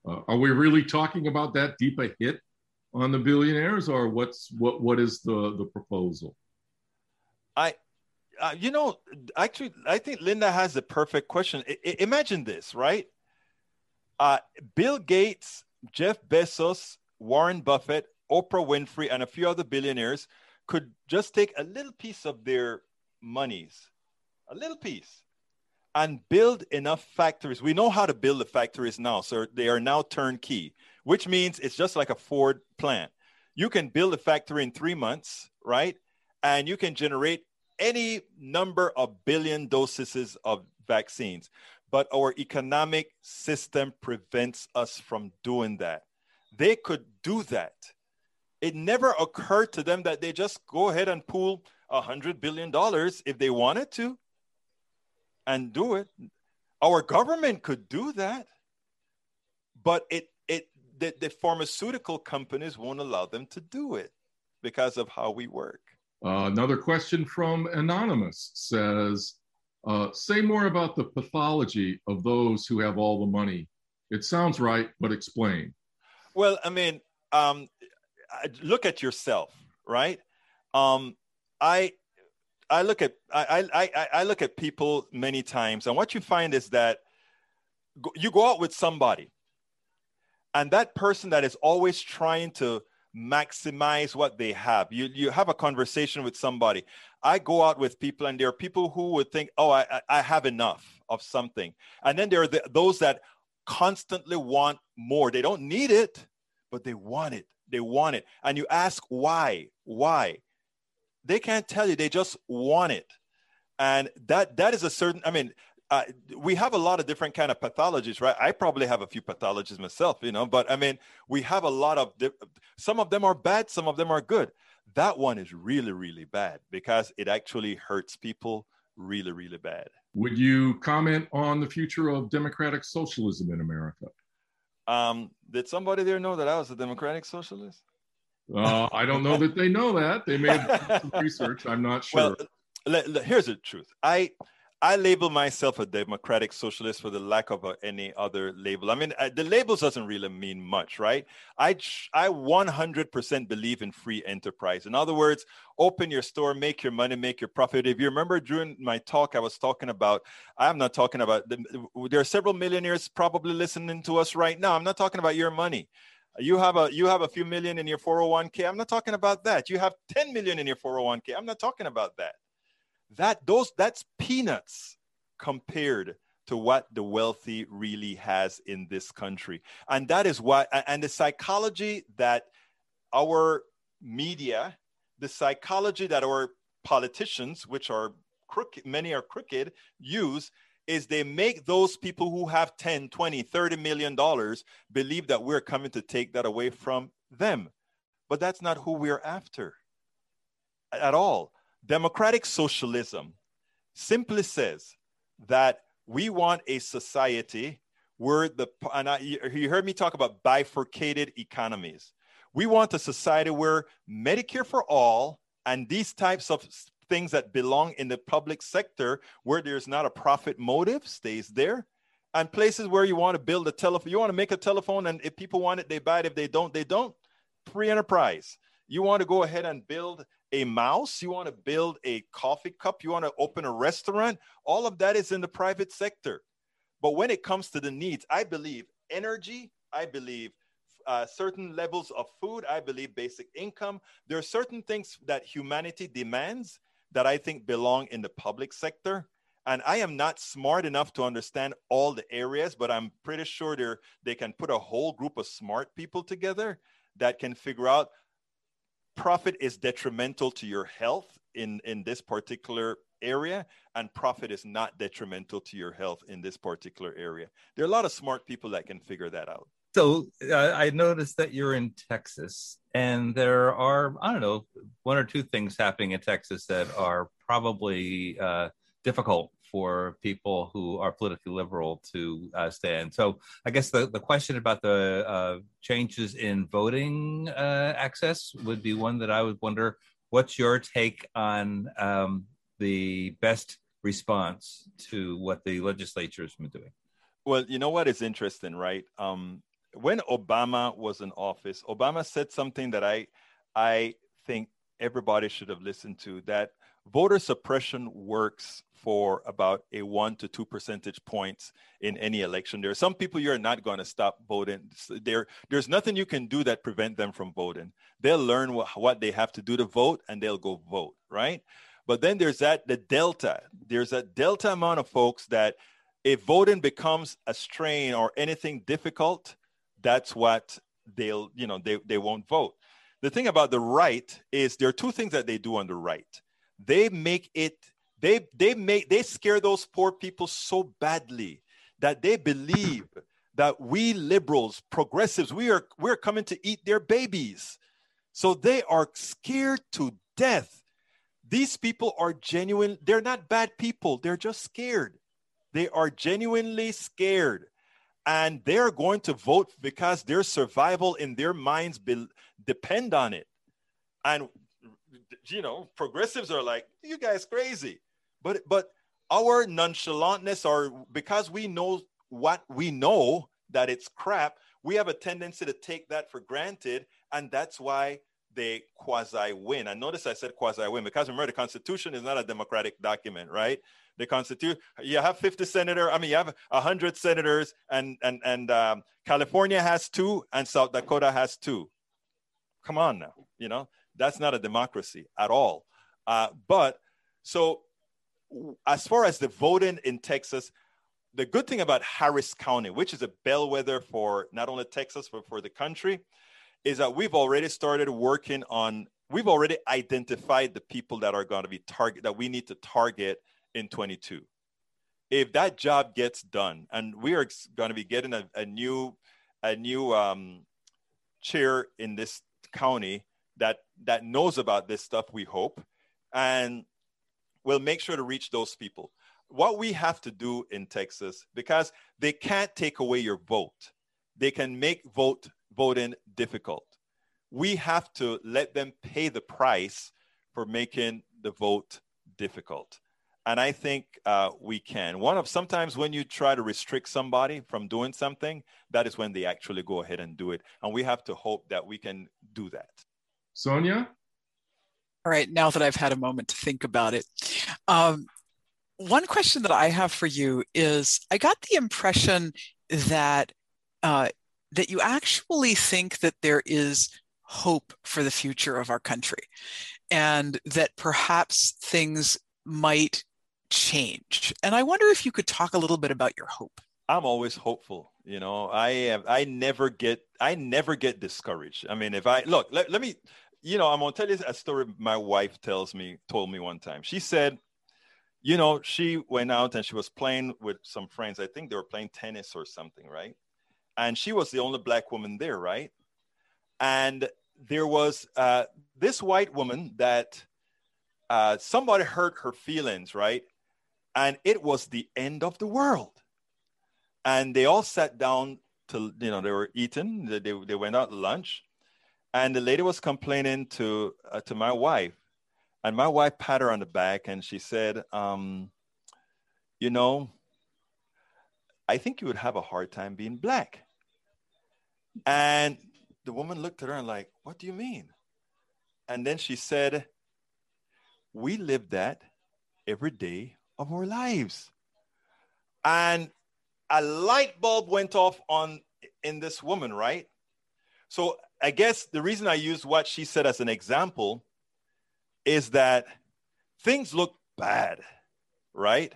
Uh, are we really talking about that deep a hit on the billionaires, or what's what what is the the proposal? I, uh, you know, actually, I think Linda has the perfect question. I, I, imagine this, right? Uh, Bill Gates, Jeff Bezos, Warren Buffett, Oprah Winfrey, and a few other billionaires could just take a little piece of their monies, a little piece, and build enough factories. We know how to build the factories now, so they are now turnkey, which means it's just like a Ford plant. You can build a factory in three months, right? And you can generate any number of billion doses of vaccines. But our economic system prevents us from doing that. They could do that. It never occurred to them that they just go ahead and pool a $100 billion if they wanted to and do it. Our government could do that, but it it the, the pharmaceutical companies won't allow them to do it because of how we work. Uh, another question from Anonymous says, uh, say more about the pathology of those who have all the money. It sounds right, but explain. Well, I mean, um, look at yourself, right? Um, I I look at I, I I look at people many times, and what you find is that you go out with somebody, and that person that is always trying to maximize what they have. You you have a conversation with somebody. I go out with people, and there are people who would think, "Oh, I I have enough of something," and then there are the, those that constantly want more. They don't need it, but they want it. They want it, and you ask why? Why? They can't tell you they just want it and that that is a certain i mean uh, we have a lot of different kind of pathologies, right? I probably have a few pathologies myself, you know, but I mean, we have a lot of, di- some of them are bad, some of them are good. That one is really, really bad because it actually hurts people really, really bad. Would you comment on the future of democratic socialism in America? Um, did somebody there know that I was a democratic socialist? Uh, I don't know that they know that. They may have done some research. I'm not sure. Well, here's the truth. I I label myself a democratic socialist for the lack of a, any other label. I mean, uh, the labels doesn't really mean much, right? I I 100% believe in free enterprise. In other words, open your store, make your money, make your profit. If you remember during my talk, I was talking about. I'm not talking about. The, there are several millionaires probably listening to us right now. I'm not talking about your money. You have a you have a few million in your 401k. I'm not talking about that. You have 10 million in your 401k. I'm not talking about that that those that's peanuts compared to what the wealthy really has in this country and that is why and the psychology that our media the psychology that our politicians which are crooked many are crooked use is they make those people who have 10 20 30 million dollars believe that we're coming to take that away from them but that's not who we're after at all Democratic socialism simply says that we want a society where the, and I, you heard me talk about bifurcated economies. We want a society where Medicare for all and these types of things that belong in the public sector where there's not a profit motive stays there. And places where you want to build a telephone you want to make a telephone and if people want it they buy it. If they don't they don't. Free enterprise. You want to go ahead and build a mouse, you want to build a coffee cup, you want to open a restaurant, all of that is in the private sector. But when it comes to the needs, I believe energy, I believe uh, certain levels of food, I believe basic income. There are certain things that humanity demands that I think belong in the public sector. And I am not smart enough to understand all the areas, but I'm pretty sure they they can put a whole group of smart people together that can figure out profit is detrimental to your health in, in this particular area, and profit is not detrimental to your health in this particular area. There are a lot of smart people that can figure that out. So uh, I noticed that you're in Texas, and there are, I don't know, one or two things happening in Texas that are probably uh, difficult for people who are politically liberal to uh, stand. So I guess the, the question about the uh, changes in voting uh, access would be one that I would wonder what's your take on um, the best response to what the legislature has been doing? Well, you know what is interesting, right? Um, when Obama was in office, Obama said something that I, I think everybody should have listened to that voter suppression works for about a one to two percentage points in any election. There are some people you're not going to stop voting. There, there's nothing you can do that prevent them from voting. They'll learn what, what they have to do to vote and they'll go vote, right? But then there's that the delta. There's a delta amount of folks that if voting becomes a strain or anything difficult, that's what they'll, you know, they, they won't vote. The thing about the right is there are two things that they do on the right. They make it they they make they scare those poor people so badly that they believe that we liberals progressives we are we're coming to eat their babies. So they are scared to death. These people are genuine they're not bad people they're just scared. They are genuinely scared and they're going to vote because their survival in their minds be, depend on it and you know, progressives are like, you guys crazy. But but our nonchalantness or because we know what we know that it's crap, we have a tendency to take that for granted. And that's why they quasi win. And notice I said quasi win because remember the Constitution is not a democratic document, right? The Constitution, you have 50 senators. I mean, you have 100 senators, and and and um, California has two, and South Dakota has two. Come on now, you know that's not a democracy at all. Uh, but so, as far as the voting in Texas, the good thing about Harris County, which is a bellwether for not only Texas, but for the country, is that we've already started working on, we've already identified the people that are going to be target, that we need to target in 22. if that job gets done, and we are going to be getting a, a new a new um, chair in this county that that knows about this stuff. We hope, and we'll make sure to reach those people. What we have to do in Texas, because they can't take away your vote, they can make vote voting difficult. We have to let them pay the price for making the vote difficult. And I think uh, we can. One of sometimes when you try to restrict somebody from doing something, that is when they actually go ahead and do it. And we have to hope that we can do that. Sonia? All right, now that I've had a moment to think about it, um, one question that I have for you is I got the impression that uh, that you actually think that there is hope for the future of our country and that perhaps things might change. And I wonder if you could talk a little bit about your hope. I'm always hopeful. You know, I am, I never get, I never get discouraged. I mean, if I look, let, let me, you know, I'm gonna tell you a story my wife tells me, told me one time. She said, you know, she went out and she was playing with some friends. I think they were playing tennis or something, right? And she was the only black woman there, right? And there was uh, this white woman that uh, somebody hurt her feelings, right? And it was the end of the world. And they all sat down to, you know, they were eating, they, they went out to lunch. And the lady was complaining to, uh, to my wife. And my wife pat her on the back and she said, um, You know, I think you would have a hard time being black. And the woman looked at her and like, what do you mean? And then she said, we live that every day of our lives. And a light bulb went off on in this woman, right? So I guess the reason I use what she said as an example is that things look bad, right?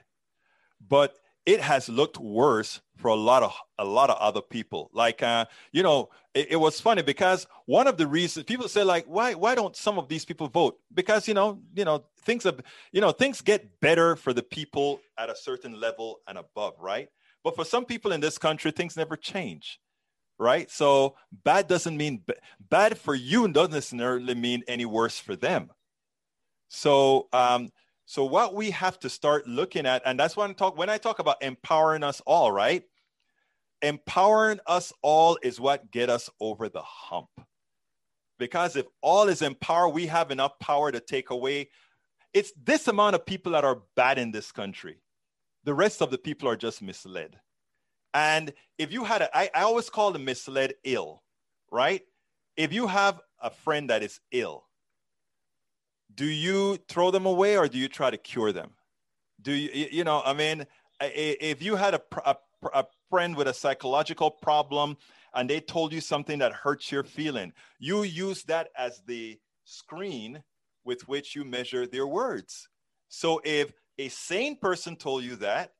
But it has looked worse for a lot of a lot of other people. Like uh, you know it, it, was funny because one of the reasons people say like why why don't some of these people vote? Because you know you know things have you know things get better for the people at a certain level and above right? But for some people in this country things never change right? So bad doesn't mean bad for you doesn't necessarily mean any worse for them. So um, so what we have to start looking at, and that's when I talk when I talk about empowering us all, right? Empowering us all is what get us over the hump. Because if all is empowered, we have enough power to take away. It's this amount of people that are bad in this country. The rest of the people are just misled. And if you had a, I, I always call the misled ill, right? If you have a friend that is ill, do you throw them away or do you try to cure them? Do you, you know, I mean, if you had a, a, a friend with a psychological problem and they told you something that hurts your feeling, you use that as the screen with which you measure their words. So if a sane person told you that,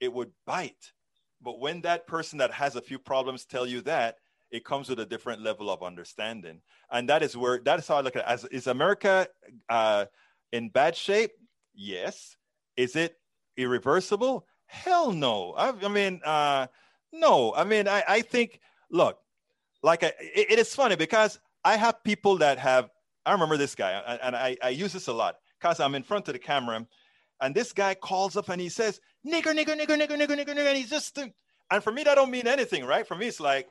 it would bite. But when that person that has a few problems tell you that, it comes with a different level of understanding. And that is where that is how i look at it. As is america uh, in bad shape? Yes. Is it irreversible? Hell no. I, I mean uh, no. I mean I, I think look like I, it, it is funny because i have people that have i remember this guy and i, I use this a lot because i'm in front of the camera and this guy calls up and he says nigger nigger nigger nigger nigger nigger nigger and he's just and for me that don't mean anything right? For me it's like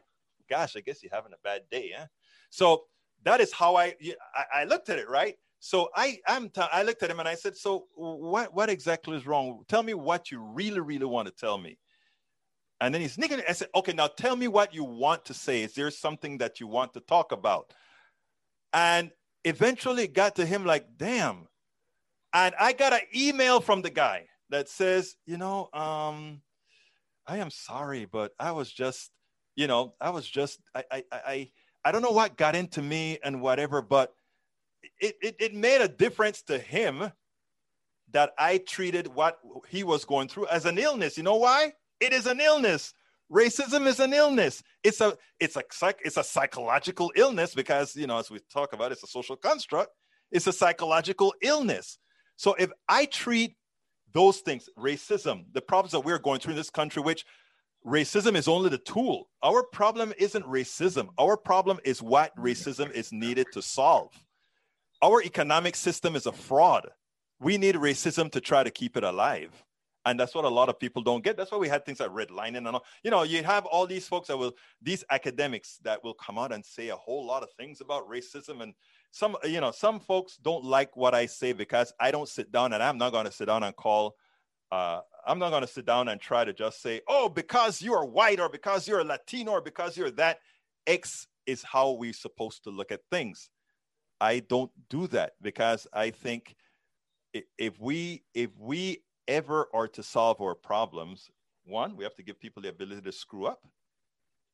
gosh, I guess you're having a bad day, huh? So that is how I, I, I looked at it, right? So I, I'm, t- I looked at him and I said, so what, what exactly is wrong? Tell me what you really, really want to tell me. And then he's sneaking. I said, okay, now tell me what you want to say. Is there something that you want to talk about? And eventually it got to him like, damn. And I got an email from the guy that says, you know, um, I am sorry, but I was just you know, I was just I I I I don't know what got into me and whatever, but it, it, it made a difference to him that I treated what he was going through as an illness. You know why? It is an illness. Racism is an illness. It's a it's a psych, it's a psychological illness because you know as we talk about it's a social construct. It's a psychological illness. So if I treat those things, racism, the problems that we're going through in this country, which racism is only the tool. Our problem isn't racism. Our problem is what racism is needed to solve. Our economic system is a fraud. We need racism to try to keep it alive. And that's what a lot of people don't get. That's why we had things like redlining and all. You know, you have all these folks that will, these academics that will come out and say a whole lot of things about racism. And some, you know, some folks don't like what I say because I don't sit down and I'm not going to sit down and call uh, I'm not going to sit down and try to just say, oh, because you're white or because you're Latino or because you're that. X is how we're supposed to look at things. I don't do that because I think if we if we ever are to solve our problems, one, we have to give people the ability to screw up,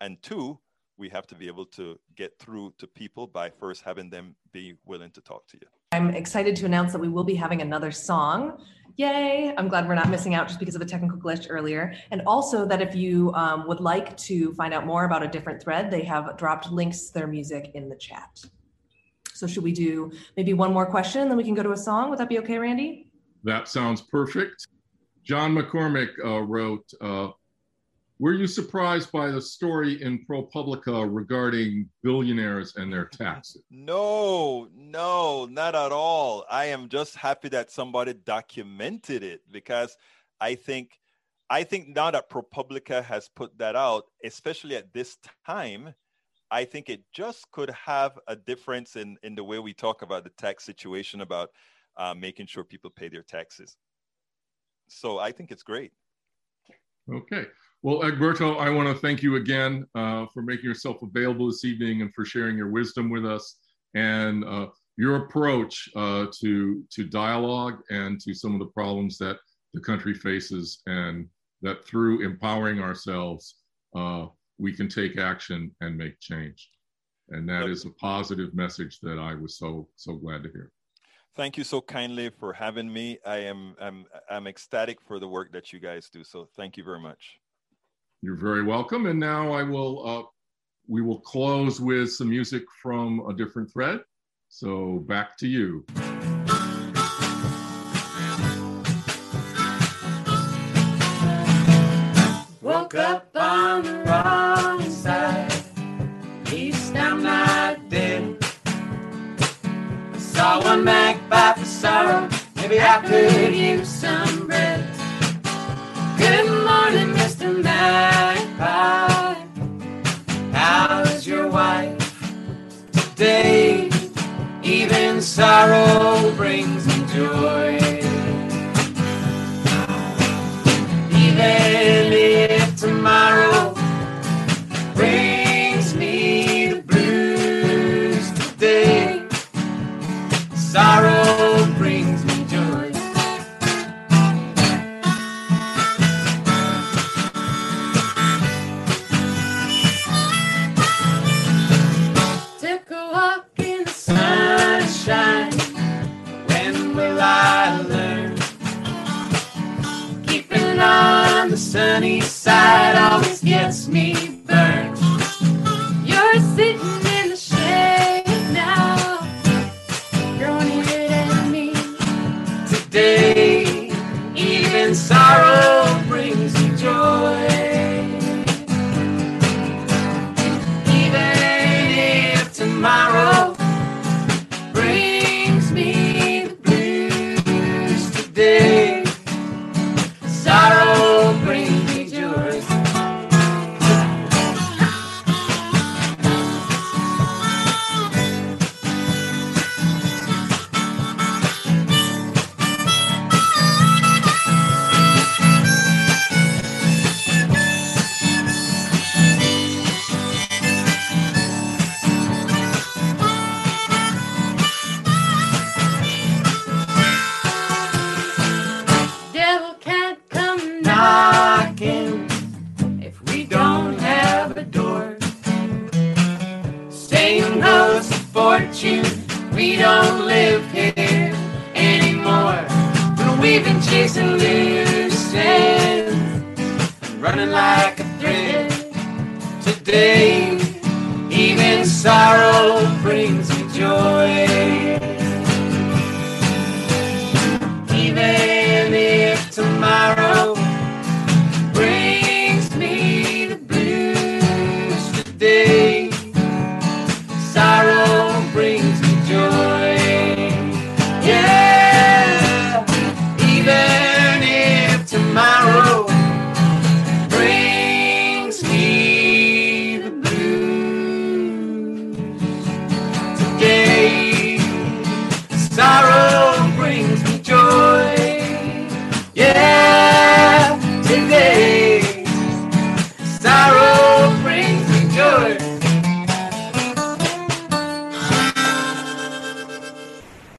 and two, we have to be able to get through to people by first having them be willing to talk to you. I'm excited to announce that we will be having another song. Yay! I'm glad we're not missing out just because of a technical glitch earlier. And also that if you um, would like to find out more about a different thread, they have dropped links to their music in the chat. So should we do maybe one more question and then we can go to a song? Would that be okay, Randy? That sounds perfect. John McCormick uh, wrote, uh, were you surprised by the story in ProPublica regarding billionaires and their taxes? No, no, not at all. I am just happy that somebody documented it because I think I think now that ProPublica has put that out, especially at this time, I think it just could have a difference in in the way we talk about the tax situation about uh, making sure people pay their taxes. So I think it's great. Okay. Well, Egberto, I want to thank you again uh, for making yourself available this evening and for sharing your wisdom with us and uh, your approach uh, to to dialogue and to some of the problems that the country faces, and that through empowering ourselves, uh, we can take action and make change. And that is a positive message that I was so so glad to hear. Thank you so kindly for having me. I am I'm I'm ecstatic for the work that you guys do. So thank you very much. You're very welcome. And now I will, uh, we will close with some music from a different thread. So back to you. Woke up on the wrong side, east I'm not dead. Saw one magpie for sorrow, maybe I could use some bread. Your wife today? Even sorrow brings me joy. Even if tomorrow sunny side always gets me burned. You're sitting